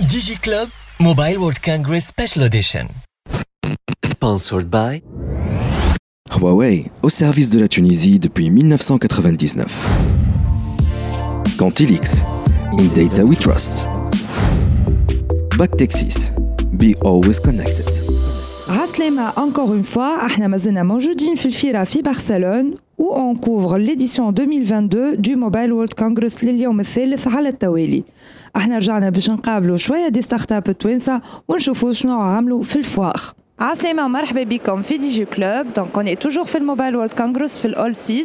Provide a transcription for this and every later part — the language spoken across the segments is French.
DigiClub Mobile World Congress Special Edition. Sponsored by Huawei, au service de la Tunisie depuis 1999. Cantilix, in data we trust. Back Texas, be always connected. Raslema, encore une fois, احنا مازلنا موجودين في الفيرا في برشلونة où on couvre l'édition 2022 du Mobile World Congress لليوم الثالث على التوالي. احنا رجعنا باش نقابلوا شوية دي ستارت اب توانسة ونشوفوا شنو عملوا في الفوار. عسلامة مرحبا بكم في دي جي كلوب دونك اون توجور في الموبايل وورلد كونغرس في الاول 6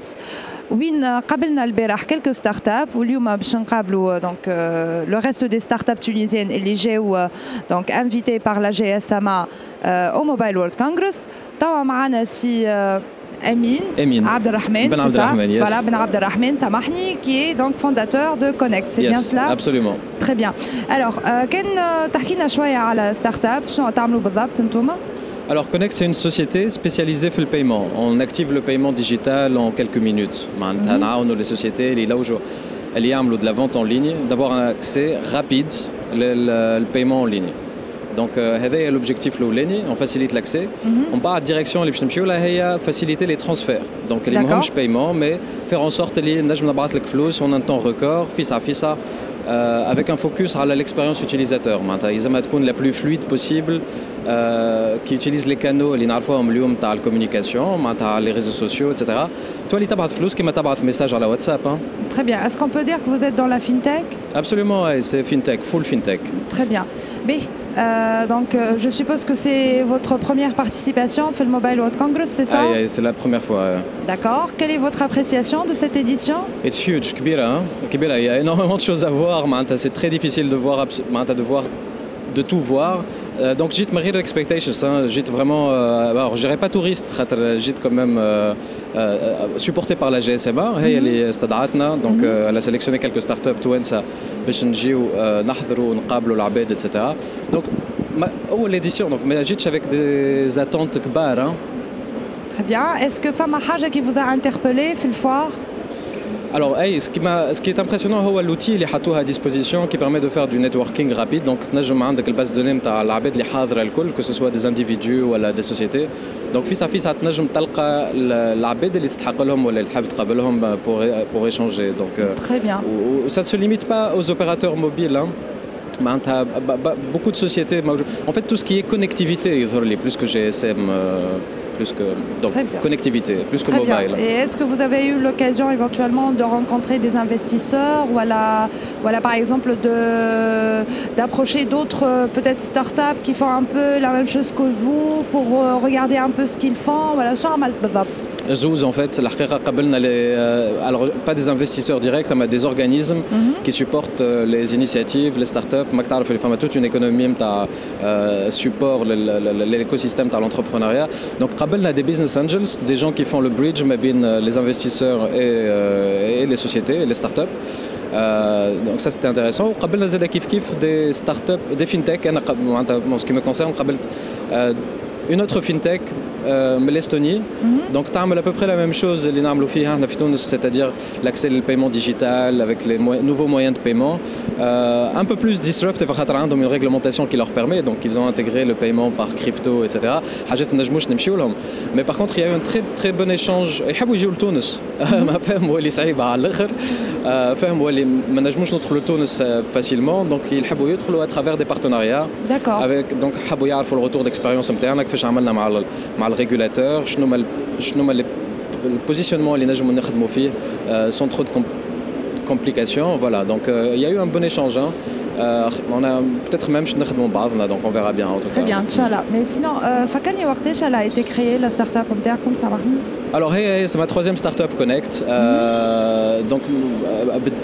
وين قابلنا البارح كلكو ستارت اب واليوم باش نقابلوا دونك لو ريست دي ستارت اب تونيزيان اللي جاو دونك انفيتي بار لا جي اس ام او موبايل وورلد كونغرس توا معنا سي Amine, Amine. Abdelrahman, Ben c'est ça Abdelrahman, yes. Voilà, Ben Abdelrahman Samahni, qui est donc fondateur de Connect, c'est Yes, bien cela absolument. Très bien. Alors, euh, كان تحكي لنا شوية على ستارت اب شنو تعملوا بالضبط انتم؟ Alors Connect, c'est une société spécialisée dans le paiement. On active le paiement digital en quelques minutes. معناتها نعاونوا les sociétés اللي يلوجوا اللي يعملوا de la vente en ligne d'avoir un accès rapide le paiement en ligne. Donc euh, هذا هي l'objectif الاولاني on facilite l'accès on part direction اللي باش نمشيو لها هي faciliter les transferts donc اللي D'accord. ماهمش paiement mais faire en sorte اللي نجم نبعث لك فلوس en un temps record فيسا فيسا euh, avec un focus على l'expérience utilisateur معناتها يلزمها تكون la plus fluide possible euh, qui utilise les canaux اللي نعرفوهم اليوم تاع الكوميونيكاسيون معناتها على les réseaux sociaux etc. تولي تبعث فلوس كيما تبعث ميساج على واتساب hein. Très bien. Est-ce qu'on peut dire que vous êtes dans la fintech Absolument, ouais, c'est fintech, full fintech. Très bien. B, Euh, donc, euh, je suppose que c'est votre première participation au Film Mobile World Congress, c'est ça ah, C'est la première fois. D'accord. Quelle est votre appréciation de cette édition? It's huge, Kibira. Hein Kibira, il y a énormément de choses à voir. C'est très difficile de voir, de voir de tout voir. Euh, donc j'étais marié de expectations. Hein. J'étais vraiment, euh, alors je dirais pas touriste, خاطر j'étais quand même euh, euh, supporté par la GSMA. هي اللي استدعتنا. Donc euh, elle a sélectionné quelques startups توانسة باش نجيو euh, نحضروا ونقابلوا العباد etc. Donc ما أول édition donc ما جيتش avec des attentes كبار. Hein. Très bien. Est-ce que Fama Haja qui vous a interpellé fait le foire Alors, hey, ce, qui m'a- ce qui est impressionnant, c'est l'outil اللي حطوه à disposition qui permet de faire du networking rapide. Donc, تنجم عندك الباز دوني نتاع العباد اللي حاضره الكل que ce soit des individus ولا des sociétés. Donc, فيسا فيسا تنجم تلقى ال- العباد اللي تستحق لهم ولا اللي تحب تقابلهم pour pour échanger. Donc, euh, Très bien. ou- ou- ça ne se limite pas aux opérateurs mobiles. hein. معناتها ب- ب- beaucoup de sociétés موجود- en fait tout ce qui est connectivité يظهر لي plus que GSM euh, plus que donc connectivité, plus que mobile. Et est-ce que vous avez eu l'occasion éventuellement de rencontrer des investisseurs ou par exemple d'approcher d'autres euh, peut-être startups qui font un peu la même chose que vous pour euh, regarder un peu ce qu'ils font? Voilà, sur un بالضبط زوز en fait الحقيقة قبلنا les euh, alors pas des investisseurs directs mais des organismes qui supportent euh, les initiatives les startups ما تعرف اللي فما toute une économie نتاع euh, support لل- لل- l'écosystème تاع l'entrepreneuriat donc قبلنا des business angels des gens qui font le bridge ما بين euh, les investisseurs et, euh, et les sociétés les startups Euh, donc ça c'était intéressant وقبلنا زاد كيف كيف des startups des fintech انا قبل معناتها en ce qui me concerne قبلت euh, une autre fintech euh, من l'Estonie donc تعمل à peu près la même chose اللي نعملوا فيها احنا في تونس c'est-à-dire l'accès au paiement digital avec les moy- nouveaux moyens de paiement euh, un peu plus disruptive خاطر عندهم une réglementation qui leur permet donc ils ont intégré le paiement par crypto etc حاجات ما نجموش نمشيو لهم mais par contre il y a eu un très très bon échange يحبوا يجيو لتونس ما فهموا اللي صعيبه على الاخر آه، فهموا اللي ما نجموش ندخلوا لتونس آه، facilement donc يحبوا يدخلوا à travers des partenariats D'accord. avec donc حبوا يعرفوا الريتور ديكسبيريونس نتاعنا كيفاش عملنا مع ال مع الريغولاتور شنو ما ال- شنو ما البوزيشنمون اللي نجموا نخدموا فيه sans trop de com- complications voilà donc euh, il y a eu un bon échange hein. Euh, on a peut-être même نخدموا بعضنا donc on verra bien en tout Très cas bien, Inch'Allah. Mais sinon, euh, فكرني وقتاش elle a été créée la startup نتاعكم سامحني Alors, hey, hey, c'est ma troisième startup Connect. Euh, donc, euh, بد-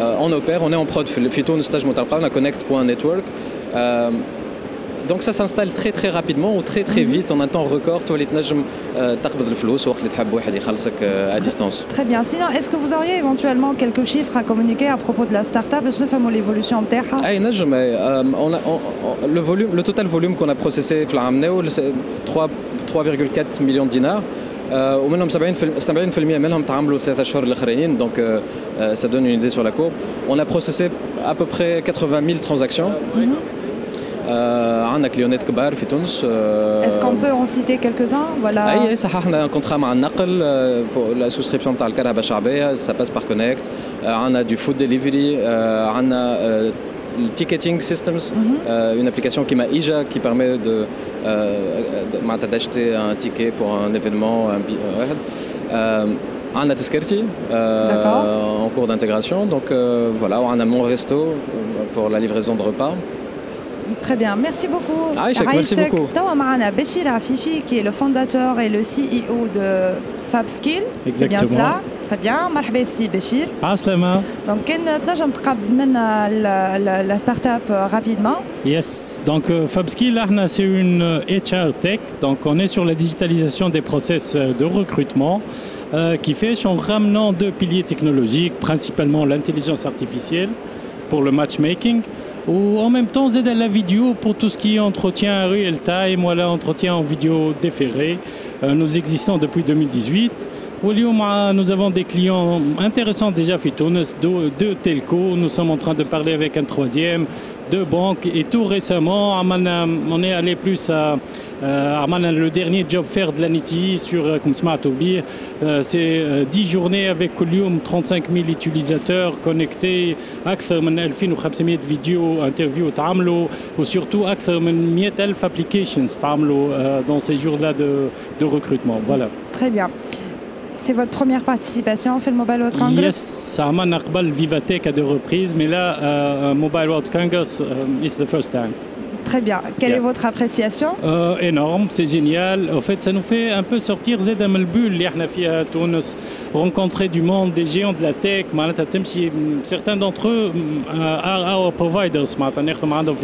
Euh, on opère, on est en prod. Fitoun stage on a connect.network. Euh, donc ça s'installe très très rapidement ou très très vite en un temps record. Toi, les à distance. Très bien. Sinon, est-ce que vous auriez éventuellement quelques chiffres à communiquer à propos de la start-up? Je ne l'évolution en terre. Ah, euh, le, volume, le total volume qu'on a processé, c'est 3,4 millions de dinars. ومنهم 70% 70% منهم تعاملوا ثلاثة اشهر الاخرين donc ça donne une idée sur la courbe. On a processé à peu près 80 000 transactions. Mm -hmm. عندنا كليونات كبار في تونس Est-ce qu'on peut en citer quelques-uns voilà. اي صححنا كونترا مع النقل لا سوسكريبسيون تاع الكهرباء الشعبيه سا باس بار كونيكت عندنا دو فود ديليفري عندنا le ticketing systems, mm -hmm. euh, une application qui m'a IJA qui permet de, euh, d'acheter un ticket pour un événement. Un, euh, on a Tiskerti euh, en cours d'intégration. Donc euh, voilà, on a mon resto pour la livraison de repas. Très bien, merci beaucoup. Ah, merci beaucoup. Tawamana Béchir Afifi, qui est le fondateur et le CEO de FabSkill. Exactement. C'est bien cela. Très bien, مرحبا سي بشير. عسلامة. Donc كان تنجم تقابل منا la start-up rapidement. Yes, donc euh, FabSkill c'est une HR tech, donc on est sur la digitalisation des process de recrutement. Euh, qui fait en ramenant deux piliers technologiques, principalement l'intelligence artificielle pour le matchmaking, ou en même temps aider la vidéo pour tout ce qui est entretien real time, voilà, entretien en vidéo déféré. Euh, nous existons depuis 2018. Nous avons des clients intéressants déjà fait deux, deux telcos. Nous sommes en train de parler avec un troisième de banques et tout récemment, on est allé plus à, le dernier job faire de l'ANITI sur euh, Smart euh, C'est 10 euh, journées avec Colium, 35 000 utilisateurs connectés, أكثر من 2500 vidéos, interviews ou surtout أكثر من 100 000 applications dans ces jours-là de, de recrutement. Voilà. Très bien. C'est votre première participation au Mobile World Congress? Yes, ça m'a Vivatech à deux reprises, mais là, euh, Mobile World Congress, uh, it's the first time. Très bien. Quelle est votre appréciation? Euh, Énorme, c'est génial. En fait, ça nous fait un peu sortir Zedam el bulle, rencontrer du monde, des géants de la tech. Certains d'entre eux euh, are our providers.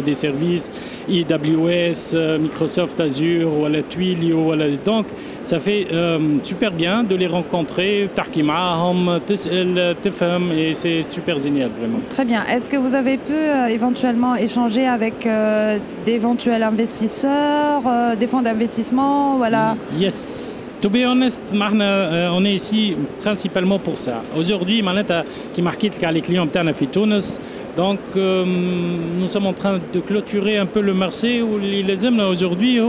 des services AWS, euh, Microsoft Azure, ou la Twilio. Donc, ça fait super bien de les rencontrer, et c'est super génial, vraiment. Très bien. Est-ce que vous avez pu éventuellement échanger avec d'éventuels investisseurs, euh, des fonds d'investissement, voilà. Yes. To be honest, euh, on est ici principalement pour ça. Aujourd'hui, qui marquait les clients en Tunis, donc, euh, nous sommes en train de clôturer un peu le marché où les hommes aujourd'hui,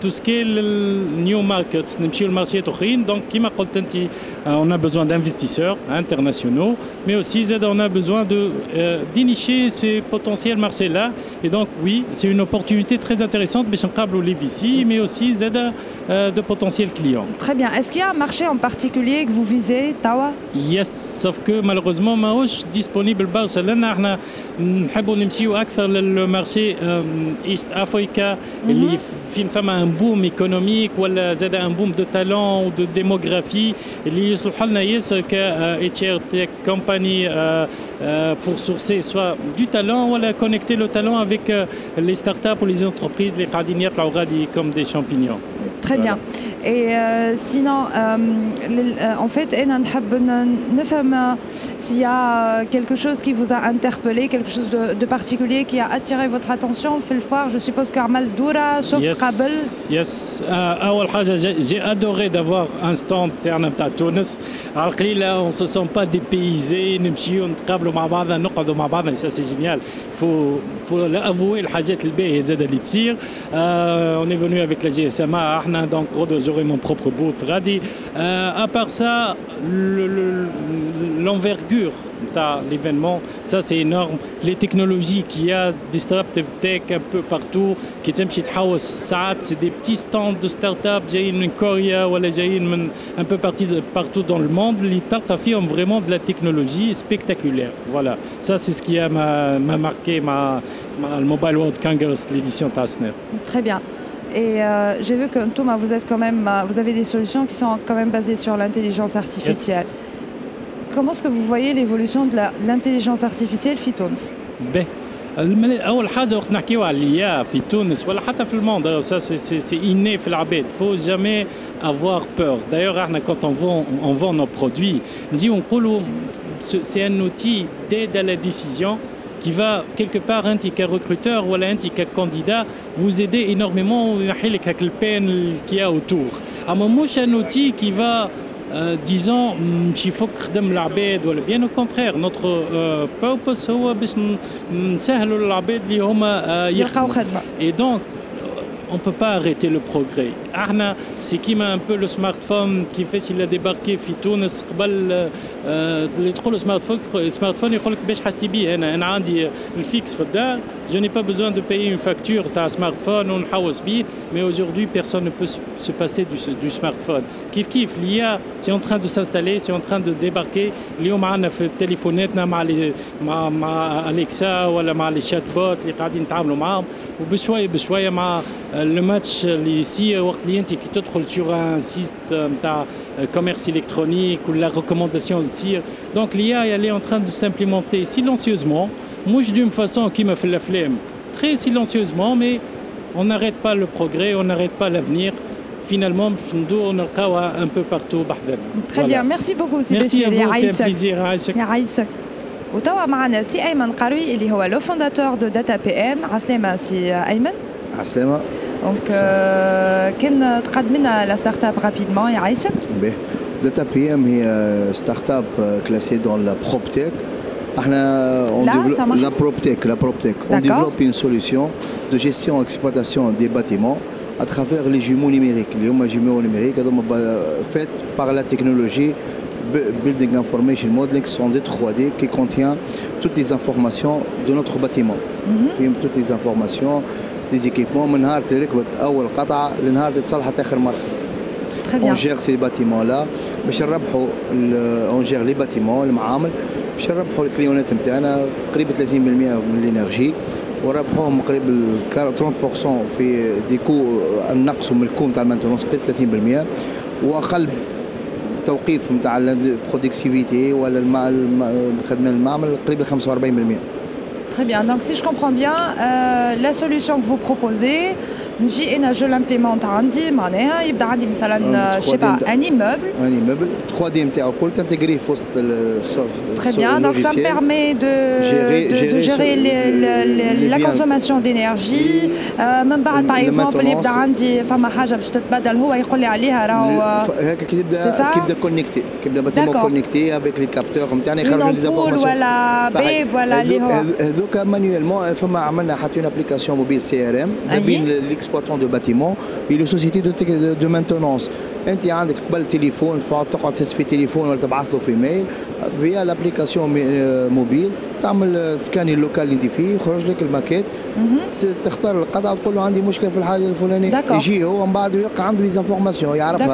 tout ce qui est le new market, le marché Donc, euh, on a besoin d'investisseurs internationaux, mais aussi on a besoin euh, d'initier ces potentiels marchés-là. Et donc, oui, c'est une opportunité très intéressante, mais aussi de potentiels clients. Très bien. Est-ce qu'il y a un marché en particulier que vous visez, Tawa? Yes, sauf que malheureusement, Maouch disponible Barcelone. احنا نحبوا نمشيو اكثر للمارشي ايست افريكا اللي فين فما ان بوم ايكونوميك ولا زاد ان بوم دو تالون ودو ديموغرافي اللي يصلح لنا ياسر ك اتش ار تك كومباني pour sourcer soit du talent ou connecter le talent avec les startups ou les entreprises les قاعدين يطلعوا غادي comme des champignons. Très bien. Et euh, sinon, euh, euh, en fait, s'il y a quelque chose qui vous a interpellé, quelque chose de, de particulier qui a attiré votre attention, fait le foire, je suppose qu'Armal Doura, sauf yes, Kabel. Yes, j'ai adoré d'avoir un stand à Tunis. Alors là, on ne se sent pas dépaysé, ça c'est génial. Il faut, faut avouer le Hajat On est venu avec la GSMA, donc mon propre booth radi. Euh, à part ça, l'envergure de l'événement, ça c'est énorme. Les technologies qu'il y a, disruptive tech un peu partout, qui c'est des petits stands de start-up, une Corée ou un peu partout dans le monde. Les startups ont vraiment de la technologie spectaculaire. Voilà, ça c'est ce qui m'a marqué ma, ma, le Mobile World Congress, l'édition Tasner. Très bien. Et euh, j'ai vu que Thomas, vous êtes quand même, euh, vous avez des solutions qui sont quand même basées sur l'intelligence artificielle. comment est-ce que vous voyez l'évolution de l'intelligence artificielle في تونس اول حاجه وقت نحكيو على اليا في تونس ولا حتى في الموند سا سي سي اني في العباد فو جامي افوار بور دايوغ احنا كونت اون فون اون فون نو برودوي نجيو نقولوا سي ان اوتي ديد ا لا ديسيزيون qui va quelque part un recruteur ou un candidat vous aider énormément avec le peine qu'il y a autour. C'est un outil qui va euh, disons mm, qu'il faut que l'abed ou bien au contraire. Notre euh, purpose c'est de euh, mm, l'abed euh, et donc on ne peut pas arrêter le progrès. Arna, c'est qui m'a un peu le smartphone qui fait s'il a débarqué في تونس قبل اللي تدخل السمارتفون السمارتفون يقول لك باش حاستي بيه انا انا عندي الفيكس في الدار je n'ai pas besoin de payer une facture تاع smartphone ونحوس بيه mais aujourd'hui personne ne peut se passer du, du smartphone كيف كيف l'IA c'est en train de s'installer c'est en train de débarquer اليوم عندنا في تليفوناتنا مع مع مع اليكسا ولا مع لي شات بوت اللي قاعدين نتعاملوا معاهم وبشويه بشويه مع le match اللي يصير وقت اللي انت كي تدخل sur un site نتاع commerce électronique ou la recommandation de tir donc l'IA elle est en train de s'implémenter silencieusement mouche d'une façon qui me fait la flemme très silencieusement mais on n'arrête pas le progrès on n'arrête pas l'avenir finalement on نلقاوها un peu partout بحذنا Très bien, merci beaucoup سي Merci à بشير vous, c'est un plaisir. عايشك. يعيشك وتوا معنا سي ايمن قروي اللي هو لو فونداتور دو داتا بي ام عسلامة سي ايمن عسلامة دونك كان تقدم لنا لا ستارت اب رابيدمون يعيشك به داتا بي ام هي ستارت اب كلاسي دون لا بروبتيك احنا on Là, développe- ça marche la PropTech, la PropTech. On D'accord. développe une solution de gestion et exploitation des bâtiments à travers les jumeaux numériques. Les jumeaux jumeaux numériques هذوما ب- faits par la technologie B- Building Information Modeling qui sont des 3D qui contient toutes les informations de notre bâtiment. فيهم toutes les informations Équipements من نهار اللي ركبت أول قطعة لنهار اللي تصلحت آخر مرة. بيان gère ces bâtiments là. باش نربحوا on gère les bâtiments المعامل باش نربحوا الكليونات نتاعنا قريب 30% من الإنرجي. وربحوهم قريب ال 30% في دي كو النقص من الكو نتاع المانتونونس قريب 30% وأقل توقيف نتاع البرودكتيفيتي ولا المع- الم- خدمة المعمل قريب ل 45% Très bien. Donc, si je comprends bien, euh, la solution que vous proposez, نجي انا جو لامبليمونت عندي معناها يبدا عندي مثلا je sais pas un immeuble un immeuble 3D نتاعو الكل تنتجريه في وسط ال- Très bien, donc ça me logiciel. permet de Gérer- de, de gérer gérer ce- les- les- les- les la biens. consommation d'énergie. Euh, من بعد par Le exemple maintenance. يبدا عندي فما حاجه باش تتبدل هو يقول لي عليها راهو ف- هكا كي C'est تبدا ça كي يبدا كونيكتي كي يبدا باتيمون D'accord. كونيكتي افيك لي كابتور نتاعنا Une يخرجوا لي ampoule زانفورماسيون ولا باب ولا اللي هو هذوك مانيوالمون فما عملنا حتى اون ابليكاسيون موبيل سي ار ام جايبين ليكسبلوتون دو باتيمون هي لو سوسيتي دو دو مانتونونس انت عندك قبل تليفون تقعد تهز في تليفون ولا تبعث له في ميل فيا لابليكاسيون موبيل تعمل تسكاني اللوكال اللي انت فيه يخرج لك الماكيت. ت- تختار القطعة وتقول له عندي مشكلة في الحاجة الفلانية. يجي هو من بعد يلقى عنده لي زانفورماسيون يعرفها.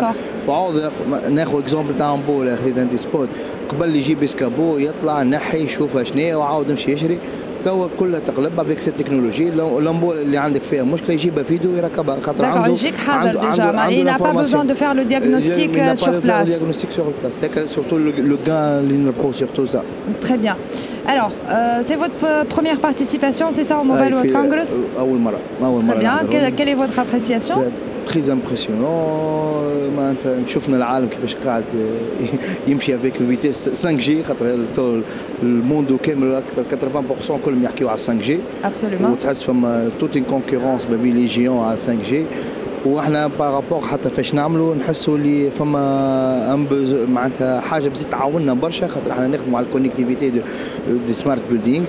فعوض ناخذ اكزومبل تاع امبول خذيت انت سبوت قبل يجيب اسكابو يطلع نحي يشوفها شنو وعاود يمشي يشري. توا كلها تقلب افيك سيت تكنولوجي. لامبو اللي عندك فيها مشكلة يجيبها في يده ويركبها خاطر عنده يجيك حاضر ديجا ما اي با بوزوان دو فير لو دياغنوستيك سور بلاس دياغنوستيك سور بلاس هكا سورتو لو غان اللي نربحو سورتو سا تري بيان Alors, euh, c'est votre euh, première participation, c'est ça au Mobile هاي World في- Congress اول مره اول Très مره bien. نحضروا. Quelle, quelle est votre appréciation تري امبرسيونون معناتها شفنا العالم كيفاش قاعد يمشي افيك فيتيس 5 جي خاطر تو الموندو كامل اكثر 80% كلهم يحكيوا على 5 جي Absolument. وتحس فما توت ان كونكورونس ما بين لي جيون على 5 جي وإحنا بارابور حتى فاش نعملوا نحسوا اللي فما معناتها حاجة بزيد تعاوننا برشا خاطر إحنا نخدموا على الكونيكتيفيتي دو سمارت بيلدينغ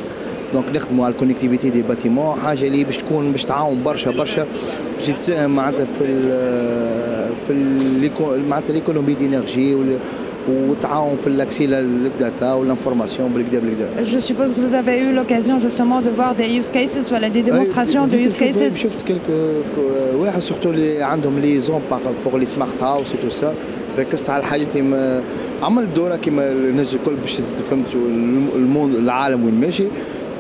دونك نخدموا على الكونيكتيفيتي دي باتيمون حاجة اللي باش تكون باش تعاون برشا برشا. باش تساهم معناتها في ال في معناتها ليكونومي دينيرجي وتعاون في الاكسي للداتا والانفورماسيون بالكدا بالكدا. Je suppose que vous avez eu l'occasion justement de voir des use cases, voilà, des démonstrations de أي، use شفت- cases. كلك واحد سورتو اللي عندهم ليزون بور لي سمارت هاوس و تو سا ركزت على الحاجات اللي ما عملت دورة كيما الناس الكل باش فهمت الموند العالم وين ماشي.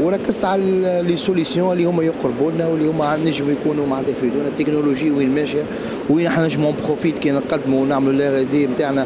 وركزت على لي سوليسيون اللي هما يقربوا لنا واللي هما نجموا يكونوا معناتها يفيدونا التكنولوجي وين ماشية. وين إحنا نجموا بروفيت كي نقدموا ونعملوا لا دي نتاعنا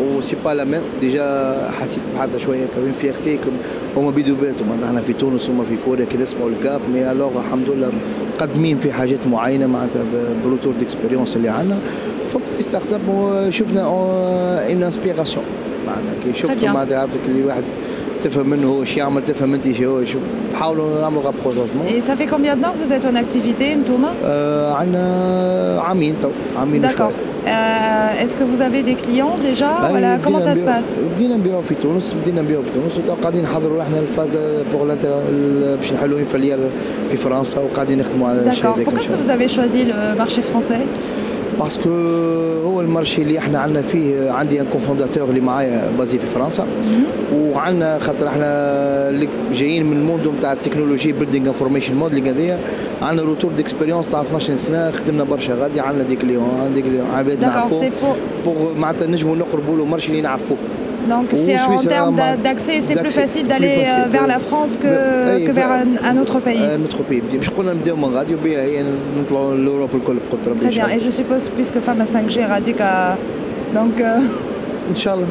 وسي با لا ميم ديجا حسيت بحاجه شوية كمان في أختيكم. هما بيدو بيتهم. إحنا في تونس هما في كوريا كي نسمعوا الكاب مي ألوغ الحمد لله مقدمين في حاجات معينة معناتها بروتور ديكسبيريونس اللي عندنا. فما دي ستارت اب وشفنا ان انسبيراسيون معناتها كي. شفتوا معناتها عرفت اللي واحد تفهم منه هو شو يعمل تفهم انت شو هو شو نحاولوا نعملوا رابروشمون Et ça fait combien de temps que vous êtes en activité, Ntouma آه عندنا عامين تو عامين D'accord. شويه Euh, Est-ce que vous avez des clients déjà أي voilà, Comment بدينا ça se نبيعوا- passe بدينا نبيعوا في تونس بدينا نبيعوا في تونس وقاعدين نحضروا احنا الفاز بوغ الانتر- باش نحلوا انفاليال في فرنسا وقاعدين نخدموا على الشيء D'accord. هذاك Pourquoi ان est-ce شاء que الله vous avez choisi le marché français باسكو هو المارشي اللي إحنا عندنا فيه عندي ان كوفونداتور اللي معايا بازي في فرنسا. وعندنا خاطر إحنا اللي جايين من الموندو نتاع التكنولوجي بيلدينغ انفورميشن موديلينغ هذايا عندنا روتور ديكسبيريونس تاع 12 سنة خدمنا برشا غادي. عندنا دي كليون عندنا دي كليون عباد نعرفوه معناتها نجموا نقربوا له مارشي اللي نعرفوه Donc c'est en termes d'accès, c'est plus facile d'aller euh, vers la France que, vers un, autre pays. Un autre pays. Très bien. Et je suppose, puisque Femme à 5G radique, à donc... Euh, euh, ان شاء الله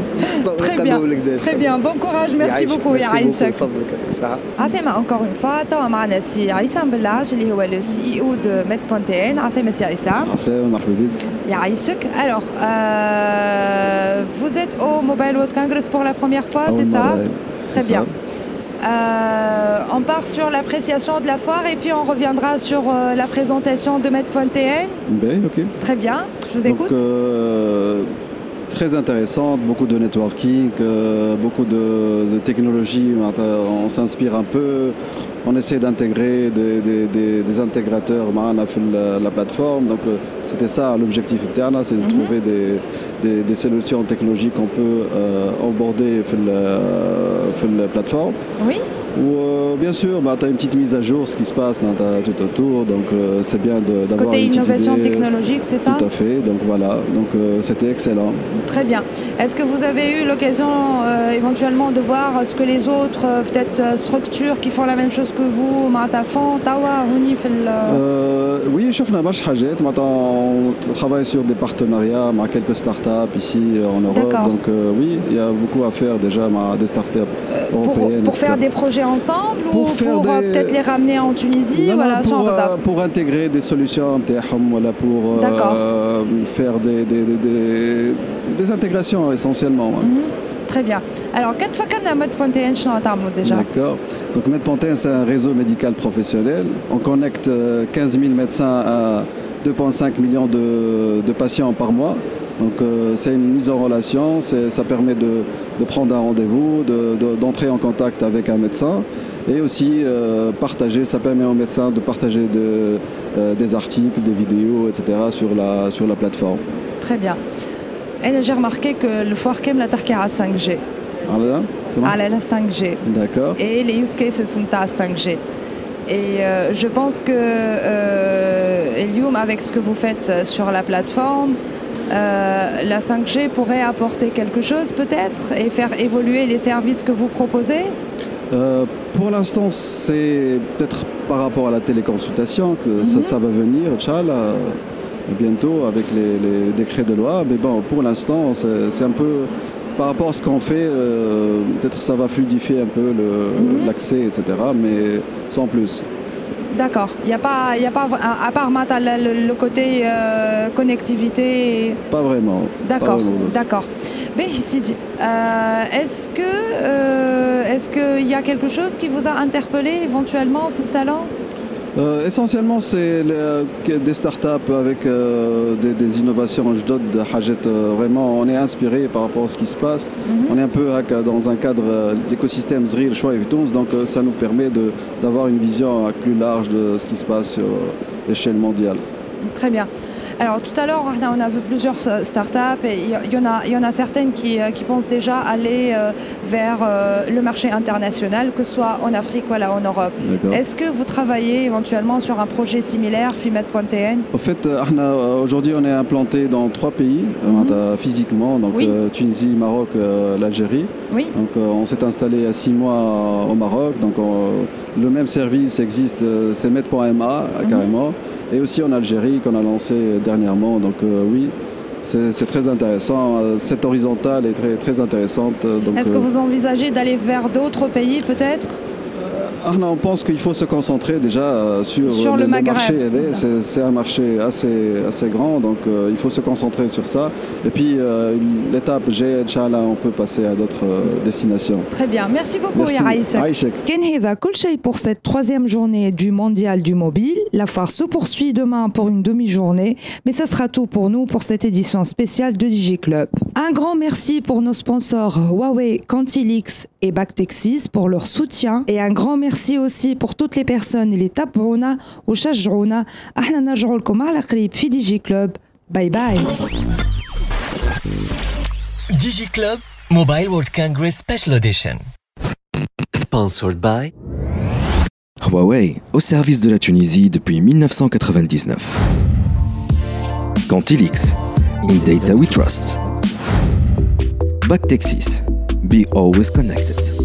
très نقدموا bien. لك ده إن شاء Très الله. bien. Bon courage. Merci يعيشك. beaucoup. Merci beaucoup. يعيشك. فضلك يعطيك الصحة عسامة encore une fois توا معنا سي عصام بلاج اللي هو لو سي اي او دو ميت بوانتين عسامة سي عصام عسلامة مرحبا بك يعيشك alors euh, vous êtes au Mobile World Congress pour la première fois أول c'est ça مرة، très c'est bien ça. Euh, on part sur l'appréciation de la foire et puis on reviendra sur euh, la présentation de Met.tn. Ben, ok. Très bien, je vous Donc, écoute. euh, très intéressante, beaucoup de networking, euh, beaucoup de, technologies. On s'inspire un peu, on essaie d'intégrer des, des, des, des, intégrateurs la, la plateforme. Donc euh, c'était ça l'objectif interne, hein, c'est de mhm. trouver des, solutions technologiques qu'on peut euh, aborder sur la, la, plateforme où euh, bien sûr, bah, tu as une petite mise à jour, ce qui se passe hein, tout autour, donc euh, c'est bien d'avoir une innovation petite idée, technologique, c'est ça Tout à fait, donc voilà, donc euh, c'était excellent. Très bien. Est-ce que vous avez eu l'occasion éventuellement de voir ce que les autres, peut-être structures qui font la même chose que vous, Matafon, Tawa, Hounif Oui, on travaille sur des partenariats avec quelques startups ici en Europe, donc oui, il y a beaucoup à faire déjà avec des startups européennes. Pour, pour faire des projets ensemble pour ou pour euh, peut-être les ramener en Tunisie voilà, euh, pour, intégrer des solutions voilà, pour euh, faire des des, des, des, intégrations essentiellement. Hein. Mhm. Très bien. Alors, quatre fois qu'on a Medpontaine, je suis déjà. D'accord. Donc, Medpontaine, c'est un réseau médical professionnel. On connecte 15 000 médecins à 2,5 millions de, de patients par mois. Donc euh, c'est une mise en relation, ça permet de, prendre un rendez-vous, d'entrer en contact avec un médecin et aussi euh, partager, ça permet aux médecins de partager euh, des articles, des vidéos, etc. sur la, sur la plateforme. Très bien. J'ai remarqué que le foire Kem la à 5G. Ah là, bon? Ah là, la 5G. D'accord. Et les use cases sont à 5G. Et je pense que euh, Elium, avec ce que vous faites euh, sur la plateforme, euh, la 5G pourrait apporter quelque chose peut-être et faire évoluer les services que vous proposez? Euh, pour l'instant, c'est peut-être par rapport à la téléconsultation que ça, ça va venir, Inch'Allah, bientôt avec les, les décrets de loi. Mais bon, pour l'instant, c'est un peu par rapport à ce qu'on fait, euh, peut-être ça va fluidifier un peu le- l'accès, etc. Mais sans plus. D'accord. Il n'y a pas, y a pas à part Mata, le, côté euh, connectivité. Pas vraiment. D'accord, d'accord. Mais Sidi, euh, est-ce que euh, est-ce qu'il y a quelque chose qui vous a interpellé éventuellement au salon Euh, essentiellement, c'est des startups avec euh, des, des innovations. Je donne de Hajet, euh, vraiment, on est inspiré par rapport à ce qui se passe. On est un peu dans un cadre, l'écosystème Zril, Choix et Vitons, donc ça nous permet d'avoir une vision plus large de ce qui se passe sur l'échelle mondiale. Très bien. Alors tout à l'heure, on a vu plusieurs euh, startups et il y, en a, il y en a certaines qui, euh, qui pensent déjà aller euh, vers le marché international, que ce soit en Afrique ou en Europe. Est-ce que vous travaillez éventuellement sur un projet similaire, Fimet.tn En fait, aujourd'hui, on est implanté dans trois pays mhm. physiquement, donc Tunisie, Maroc, l'Algérie. Oui. Donc on s'est installé à six mois au Maroc. Donc le même service existe, c'est Met.ma mhm. carrément et aussi en Algérie qu'on a lancé dernièrement. Donc euh, oui, c'est très intéressant. Euh, cette horizontale est très, très intéressante. Est-ce que euh, vous envisagez d'aller vers d'autres pays peut-être? Arnaud, on pense qu'il faut se concentrer déjà euh, sur, le, marché. C'est un marché assez, assez grand, donc euh, il faut se concentrer sur ça. Et puis euh, l'étape G, Inch'Allah, on peut passer à d'autres destinations. Très bien. Merci beaucoup, Yaraïsek. Kenheva Kulchei pour cette troisième journée du Mondial du Mobile. La foire se poursuit demain pour une demi-journée, mais ça sera tout pour nous pour cette édition spéciale de DigiClub. Un grand merci pour nos sponsors Huawei, Cantilix et Bactexis pour leur soutien et un grand merci Merci aussi pour toutes les personnes اللي تابعونا وشجعونا احنا نرجعوا لكم على قريب في دي جي كلوب باي باي Digi Club Mobile World Congress Special Edition Sponsored by Huawei au service de la Tunisie depuis 1999 Cantilix In Data We Trust Back Texas Be Always Connected